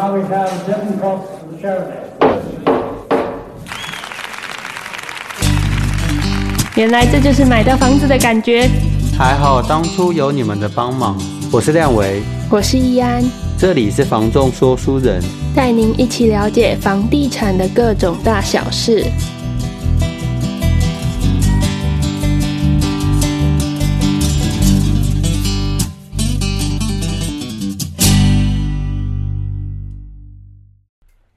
Now we have Devin Cox from Chardonnay. 原来这就是买到房子的感觉。还好当初有你们的帮忙。我是亮维，我是易安，这里是房仲说书人，带您一起了解房地产的各种大小事。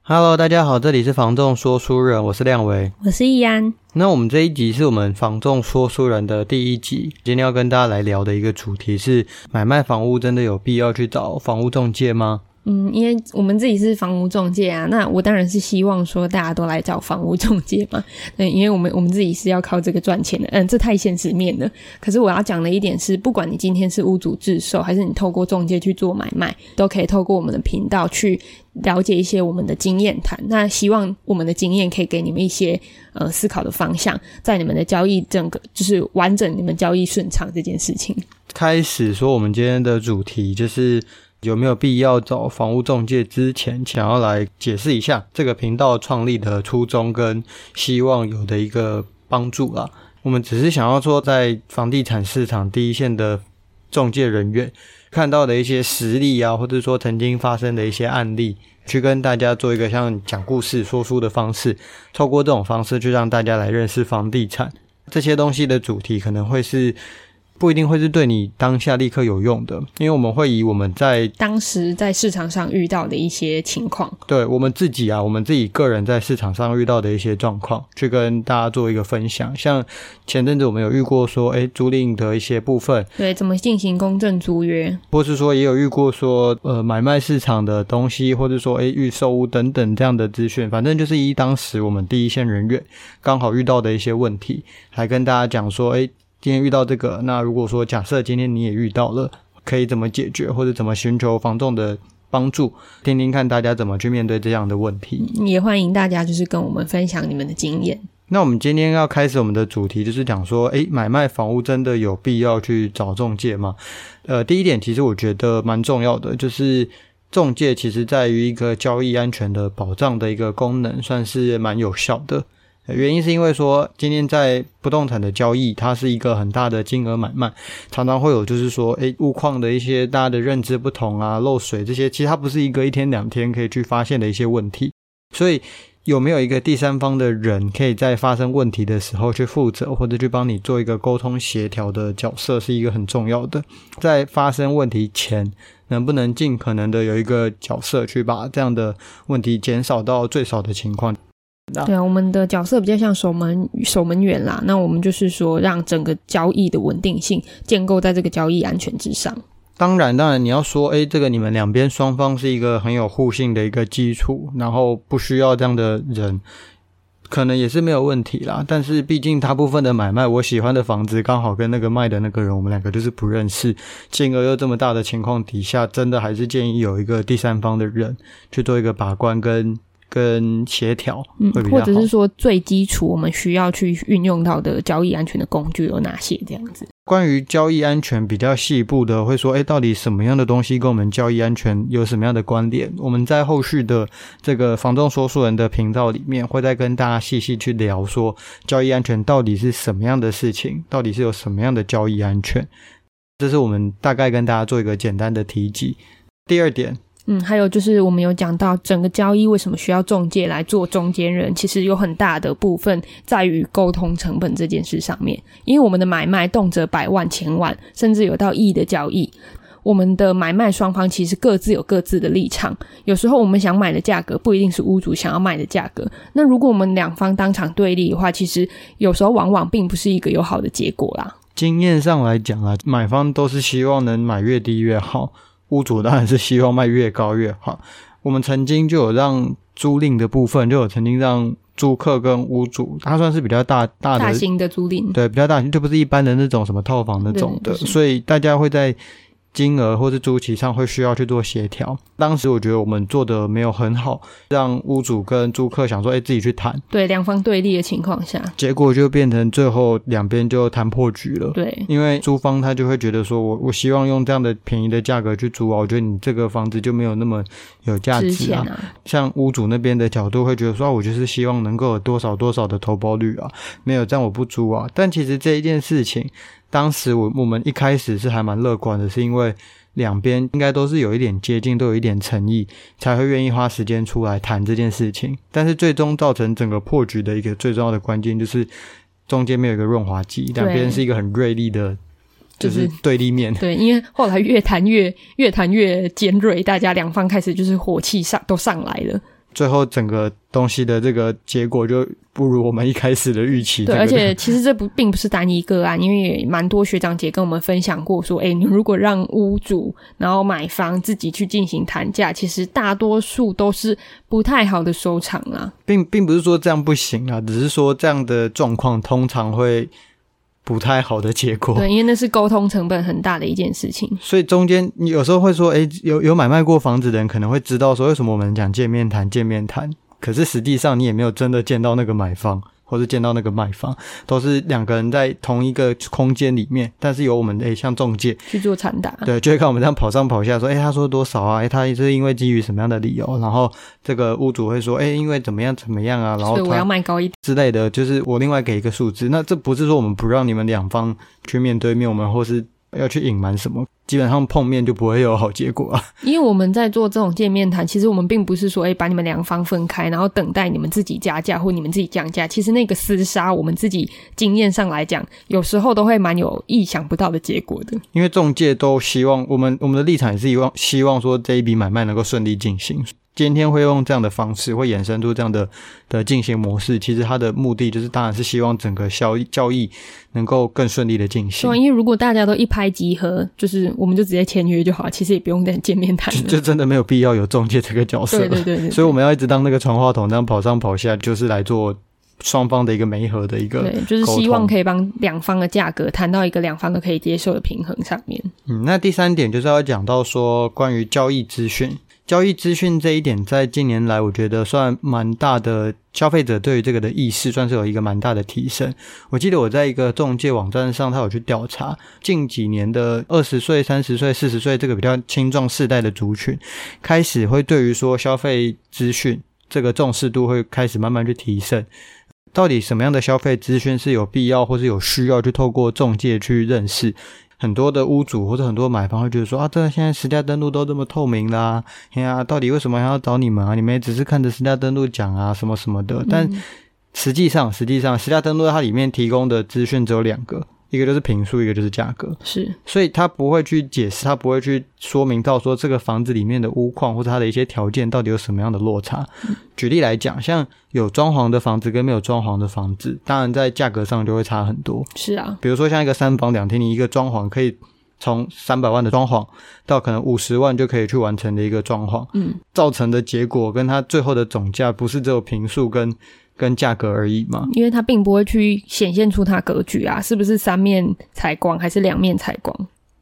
Hello，大家好，这里是房仲说书人，我是亮维，我是易安。那我们这一集是我们房仲说书人的第一集，今天要跟大家来聊的一个主题是：买卖房屋真的有必要去找房屋中介吗？嗯，因为我们自己是房屋中介啊，那我当然是希望说大家都来找房屋中介嘛。对，因为我们我们自己是要靠这个赚钱的，嗯，这太现实面了。可是我要讲的一点是，不管你今天是屋主自售，还是你透过中介去做买卖，都可以透过我们的频道去了解一些我们的经验谈。那希望我们的经验可以给你们一些呃思考的方向，在你们的交易整个就是完整你们交易顺畅这件事情。开始说我们今天的主题就是。有没有必要找房屋中介？之前想要来解释一下这个频道创立的初衷跟希望有的一个帮助啦。我们只是想要说，在房地产市场第一线的中介人员看到的一些实例啊，或者说曾经发生的一些案例，去跟大家做一个像讲故事、说书的方式，透过这种方式去让大家来认识房地产这些东西的主题，可能会是。不一定会是对你当下立刻有用的，因为我们会以我们在当时在市场上遇到的一些情况，对我们自己啊，我们自己个人在市场上遇到的一些状况，去跟大家做一个分享。像前阵子我们有遇过说，哎，租赁的一些部分，对，怎么进行公证租约，或是说也有遇过说，呃，买卖市场的东西，或者说，哎，预售屋等等这样的资讯，反正就是以当时我们第一线人员刚好遇到的一些问题，来跟大家讲说，哎。今天遇到这个，那如果说假设今天你也遇到了，可以怎么解决，或者怎么寻求房仲的帮助，听听看大家怎么去面对这样的问题。也欢迎大家就是跟我们分享你们的经验。那我们今天要开始我们的主题，就是讲说，诶，买卖房屋真的有必要去找中介吗？呃，第一点，其实我觉得蛮重要的，就是中介其实在于一个交易安全的保障的一个功能，算是蛮有效的。原因是因为说，今天在不动产的交易，它是一个很大的金额买卖，常常会有就是说，诶，物况的一些大家的认知不同啊，漏水这些，其实它不是一个一天两天可以去发现的一些问题。所以，有没有一个第三方的人，可以在发生问题的时候去负责，或者去帮你做一个沟通协调的角色，是一个很重要的。在发生问题前，能不能尽可能的有一个角色去把这样的问题减少到最少的情况？对啊，我们的角色比较像守门守门员啦。那我们就是说，让整个交易的稳定性建构在这个交易安全之上。当然，当然，你要说，诶，这个你们两边双方是一个很有互信的一个基础，然后不需要这样的人，可能也是没有问题啦。但是，毕竟大部分的买卖，我喜欢的房子刚好跟那个卖的那个人，我们两个就是不认识，金额又这么大的情况底下，真的还是建议有一个第三方的人去做一个把关跟。跟协调，嗯，或者是说最基础我们需要去运用到的交易安全的工具有哪些？这样子。关于交易安全比较细部的，会说，诶，到底什么样的东西跟我们交易安全有什么样的关联？我们在后续的这个房仲说书人的频道里面，会再跟大家细细去聊，说交易安全到底是什么样的事情，到底是有什么样的交易安全？这是我们大概跟大家做一个简单的提及。第二点。嗯，还有就是我们有讲到整个交易为什么需要中介来做中间人，其实有很大的部分在于沟通成本这件事上面。因为我们的买卖动辄百万、千万，甚至有到亿的交易，我们的买卖双方其实各自有各自的立场。有时候我们想买的价格不一定是屋主想要卖的价格。那如果我们两方当场对立的话，其实有时候往往并不是一个有好的结果啦。经验上来讲啊，买方都是希望能买越低越好。屋主当然是希望卖越高越好。我们曾经就有让租赁的部分，就有曾经让租客跟屋主，他算是比较大大的大型的租赁，对，比较大型，就不是一般的那种什么套房那种的。所以大家会在金额或是租期上会需要去做协调。当时我觉得我们做的没有很好，让屋主跟租客想说，哎，自己去谈。对，两方对立的情况下，结果就变成最后两边就谈破局了。对，因为租方他就会觉得说，我我希望用这样的便宜的价格去租啊，我觉得你这个房子就没有那么有价值啊。啊像屋主那边的角度会觉得说，我就是希望能够有多少多少的投报率啊，没有这样我不租啊。但其实这一件事情。当时我我们一开始是还蛮乐观的，是因为两边应该都是有一点接近，都有一点诚意，才会愿意花时间出来谈这件事情。但是最终造成整个破局的一个最重要的关键，就是中间没有一个润滑剂，两边是一个很锐利的，就是对立面。对，因为后来越谈越越谈越尖锐，大家两方开始就是火气上都上来了。最后整个东西的这个结果就不如我们一开始的预期。对，而且其实这不并不是单一个案，因为也蛮多学长姐跟我们分享过，说，哎，你如果让屋主然后买方自己去进行谈价，其实大多数都是不太好的收场啦。并并不是说这样不行啊，只是说这样的状况通常会。不太好的结果，对，因为那是沟通成本很大的一件事情。所以中间你有时候会说，哎，有有买卖过房子的人可能会知道说，为什么我们讲见面谈，见面谈，可是实际上你也没有真的见到那个买方。或是见到那个卖方，都是两个人在同一个空间里面，但是由我们诶、欸、像中介去做传达，对，就会看我们这样跑上跑下，说，诶、欸、他说多少啊？诶、欸、他是因为基于什么样的理由？然后这个屋主会说，诶、欸、因为怎么样怎么样啊？然后我要卖高一点之类的，就是我另外给一个数字。那这不是说我们不让你们两方去面对面，我们或是。要去隐瞒什么？基本上碰面就不会有好结果啊。因为我们在做这种见面谈，其实我们并不是说，诶，把你们两方分开，然后等待你们自己加价或你们自己降价。其实那个厮杀，我们自己经验上来讲，有时候都会蛮有意想不到的结果的。因为中介都希望我们我们的立场也是希望希望说这一笔买卖能够顺利进行。今天会用这样的方式，会衍生出这样的的进行模式。其实它的目的就是，当然是希望整个交易交易能够更顺利的进行。对，因为如果大家都一拍即合，就是我们就直接签约就好，其实也不用再见面谈了。就真的没有必要有中介这个角色了。对对对，对，对。所以我们要一直当那个传话筒，这样跑上跑下，就是来做双方的一个媒合的一个。对，就是希望可以帮两方的价格谈到一个两方都可以接受的平衡上面。嗯，那第三点就是要讲到说关于交易资讯。交易资讯这一点，在近年来，我觉得算蛮大的，消费者对于这个的意识算是有一个蛮大的提升。我记得我在一个中介网站上，他有去调查近几年的二十岁、三十岁、四十岁这个比较青壮世代的族群，开始会对于说消费资讯这个重视度会开始慢慢去提升。到底什么样的消费资讯是有必要或是有需要去透过中介去认识？很多的屋主或者很多买方会觉得说啊，这现在实价登录都这么透明啦，哎呀，到底为什么还要找你们啊？你们也只是看着实价登录讲啊，什么什么的。但实际上，实际上实价登录它里面提供的资讯只有两个。一个就是平数，一个就是价格，是，所以他不会去解释，他不会去说明到说这个房子里面的屋况或者它的一些条件到底有什么样的落差。嗯、举例来讲，像有装潢的房子跟没有装潢的房子，当然在价格上就会差很多。是啊，比如说像一个三房两厅，你一个装潢可以从三百万的装潢到可能五十万就可以去完成的一个装潢，嗯，造成的结果跟它最后的总价不是只有平数跟。跟价格而已嘛，因为它并不会去显现出它格局啊，是不是三面采光还是两面采光？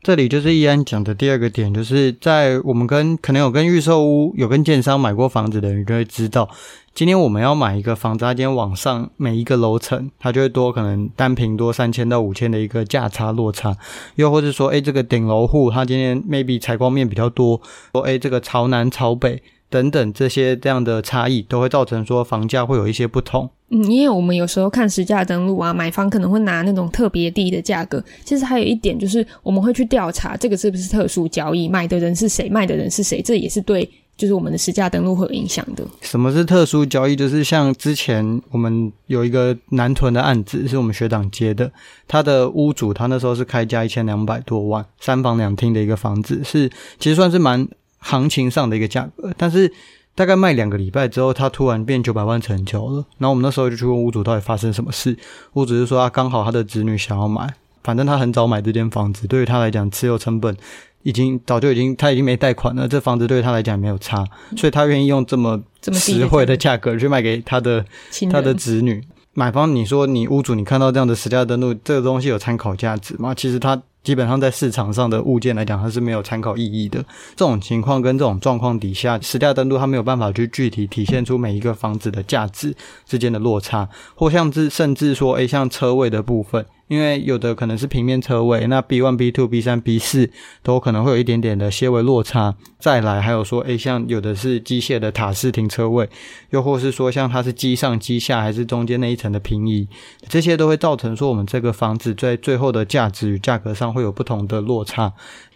这里就是易安讲的第二个点，就是在我们跟可能有跟预售屋、有跟建商买过房子的人就会知道，今天我们要买一个房子，它今天往上每一个楼层，它就会多可能单平多三千到五千的一个价差落差，又或者说，哎，这个顶楼户它今天 maybe 采光面比较多，说，哎，这个朝南朝北。等等这些这样的差异，都会造成说房价会有一些不同。嗯，因为我们有时候看实价登录啊，买方可能会拿那种特别低的价格。其实还有一点就是，我们会去调查这个是不是特殊交易，买的人是谁，卖的人是谁，这也是对，就是我们的实价登录会有影响的。什么是特殊交易？就是像之前我们有一个南屯的案子，是我们学长接的，他的屋主他那时候是开价一千两百多万，三房两厅的一个房子，是其实算是蛮。行情上的一个价格，但是大概卖两个礼拜之后，他突然变九百万成交了。然后我们那时候就去问屋主到底发生什么事，屋主是说他刚好他的子女想要买，反正他很早买这间房子，对于他来讲持有成本已经早就已经他已经没贷款了，这房子对于他来讲没有差，所以他愿意用这么实惠的价格去卖给他的他的子女。买方，你说你屋主你看到这样的实价登录，这个东西有参考价值吗？其实他。基本上在市场上的物件来讲，它是没有参考意义的。这种情况跟这种状况底下，实价登录它没有办法去具体体现出每一个房子的价值之间的落差，或像是甚至说，诶，像车位的部分。因为有的可能是平面车位，那 B one、B two、B 三、B 四都可能会有一点点的些微落差。再来，还有说，诶，像有的是机械的塔式停车位，又或是说像它是机上、机下，还是中间那一层的平移，这些都会造成说我们这个房子在最后的价值与价格上会有不同的落差。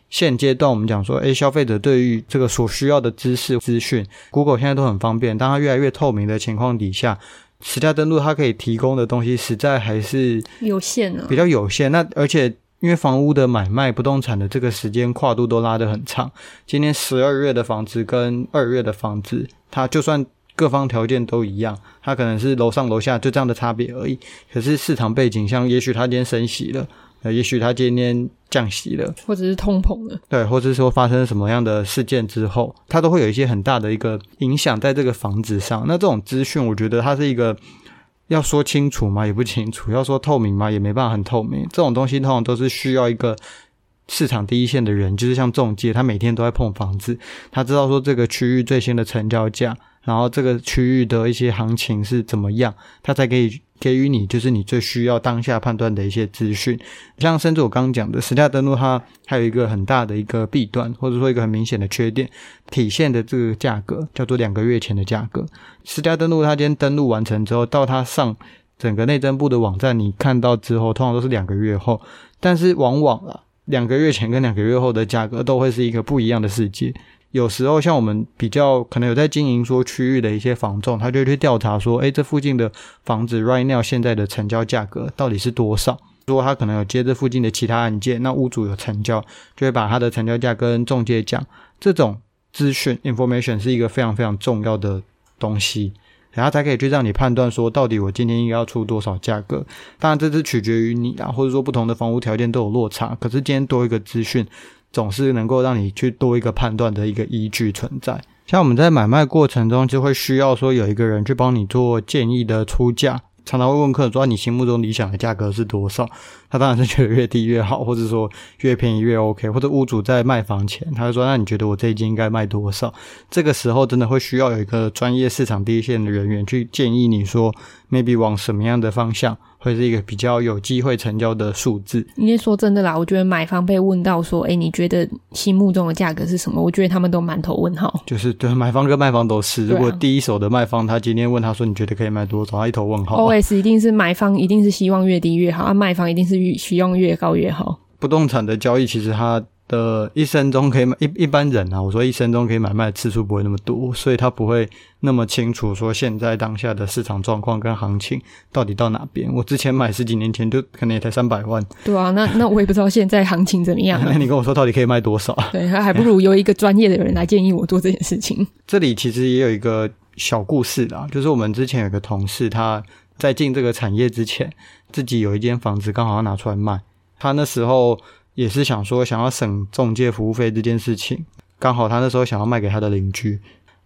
现阶段我们讲说，诶，消费者对于这个所需要的知识资讯，Google 现在都很方便，当它越来越透明的情况底下。实价登录它可以提供的东西实在还是有限的，比较有限。那而且因为房屋的买卖不动产的这个时间跨度都拉得很长，今年十二月的房子跟二月的房子，它就算各方条件都一样，它可能是楼上楼下就这样的差别而已。可是市场背景，像也许它今天升息了。呃，也许他今天降息了，或者是通膨了，对，或者是说发生什么样的事件之后，它都会有一些很大的一个影响在这个房子上。那这种资讯，我觉得它是一个要说清楚嘛？也不清楚；要说透明嘛？也没办法很透明。这种东西通常都是需要一个市场第一线的人，就是像中介，他每天都在碰房子，他知道说这个区域最新的成交价。然后这个区域的一些行情是怎么样，他才可以给予你就是你最需要当下判断的一些资讯。像甚至我刚刚讲的实价登录，它还有一个很大的一个弊端，或者说一个很明显的缺点，体现的这个价格叫做两个月前的价格。实价登录它今天登录完成之后，到它上整个内政部的网站，你看到之后，通常都是两个月后，但是往往啊，两个月前跟两个月后的价格都会是一个不一样的世界。有时候，像我们比较可能有在经营说区域的一些房仲，他就去调查说，诶，这附近的房子 right now 现在的成交价格到底是多少？如果他可能有接这附近的其他案件，那屋主有成交，就会把他的成交价跟中介讲。这种资讯 information 是一个非常非常重要的东西，然后才可以去让你判断说，到底我今天应该要出多少价格。当然，这是取决于你啊，或者说不同的房屋条件都有落差。可是今天多一个资讯。总是能够让你去多一个判断的一个依据存在。像我们在买卖过程中，就会需要说有一个人去帮你做建议的出价。常常会问客人说：“你心目中理想的价格是多少？”他当然是觉得越低越好，或者说越便宜越 OK。或者屋主在卖房前，他就说：“那你觉得我这一间应该卖多少？”这个时候真的会需要有一个专业市场第一线的人员去建议你说，maybe 往什么样的方向。会是一个比较有机会成交的数字。因为说真的啦，我觉得买方被问到说：“哎，你觉得心目中的价格是什么？”我觉得他们都满头问号。就是对买方跟卖方都是。如果第一手的卖方他今天问他说：“你觉得可以卖多少？”他一头问号。OS 一定是买方一定是希望越低越好，啊，卖方一定是希望越高越好。不动产的交易其实它。的一生中可以买一一般人啊，我说一生中可以买卖的次数不会那么多，所以他不会那么清楚说现在当下的市场状况跟行情到底到哪边。我之前买十几年前就可能也才三百万，对啊，那那我也不知道现在行情怎么样。那你跟我说到底可以卖多少？对，还不如由一个专业的人来建议我做这件事情。这里其实也有一个小故事啦，就是我们之前有个同事，他在进这个产业之前，自己有一间房子刚好要拿出来卖，他那时候。也是想说，想要省中介服务费这件事情，刚好他那时候想要卖给他的邻居，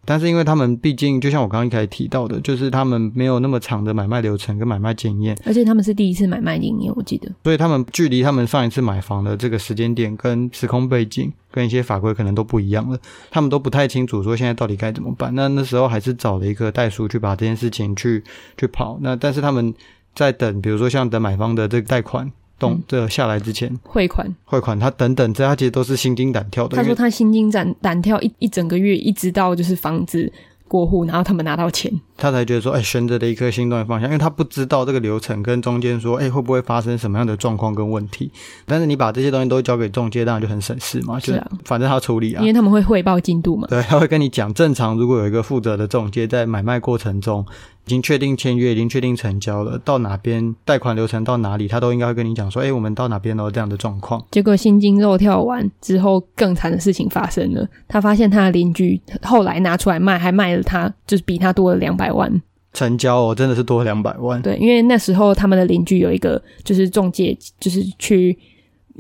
但是因为他们毕竟就像我刚刚一开始提到的，就是他们没有那么长的买卖流程跟买卖经验，而且他们是第一次买卖经验，我记得，所以他们距离他们上一次买房的这个时间点跟时空背景跟一些法规可能都不一样了，他们都不太清楚说现在到底该怎么办。那那时候还是找了一个代书去把这件事情去去跑。那但是他们在等，比如说像等买方的这个贷款。动这下来之前。汇款，汇款，他等等，这他其实都是心惊胆跳的。他说他心惊胆胆跳一一整个月，一直到就是房子过户，然后他们拿到钱，他才觉得说，哎，悬着的一颗心动的方向，因为他不知道这个流程跟中间说，哎，会不会发生什么样的状况跟问题。但是你把这些东西都交给中介，当然就很省事嘛，是啊，反正他处理啊，因为他们会汇报进度嘛，对，他会跟你讲，正常如果有一个负责的中介在买卖过程中。已经确定签约，已经确定成交了，到哪边贷款流程到哪里，他都应该会跟你讲说，哎，我们到哪边了这样的状况。结果心惊肉跳完之后，更惨的事情发生了。他发现他的邻居后来拿出来卖，还卖了他，就是比他多了两百万成交哦，真的是多两百万。对，因为那时候他们的邻居有一个就是中介，就是去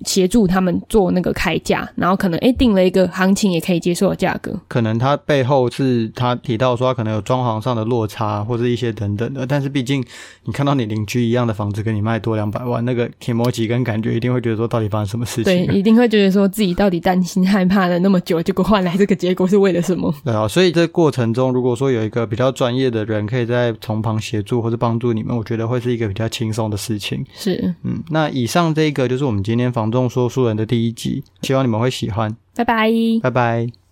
协助他们做那个开价，然后可能诶定了一个行情也可以接受的价格。可能他背后是他提到说他可能有装潢上的落差或者一些等等的，但是毕竟你看到你邻居一样的房子跟你卖多两百万，那个気持ち跟感觉一定会觉得说到底发生什么事情？对，一定会觉得说自己到底担心害怕了那么久，结果换来这个结果是为了什么？对啊，所以这过程中如果说有一个比较专业的人可以在从旁协助或者帮助你们，我觉得会是一个比较轻松的事情。是，嗯，那以上这个就是我们今天房仲说书人的第一集，希望你们会喜欢。拜拜，拜拜。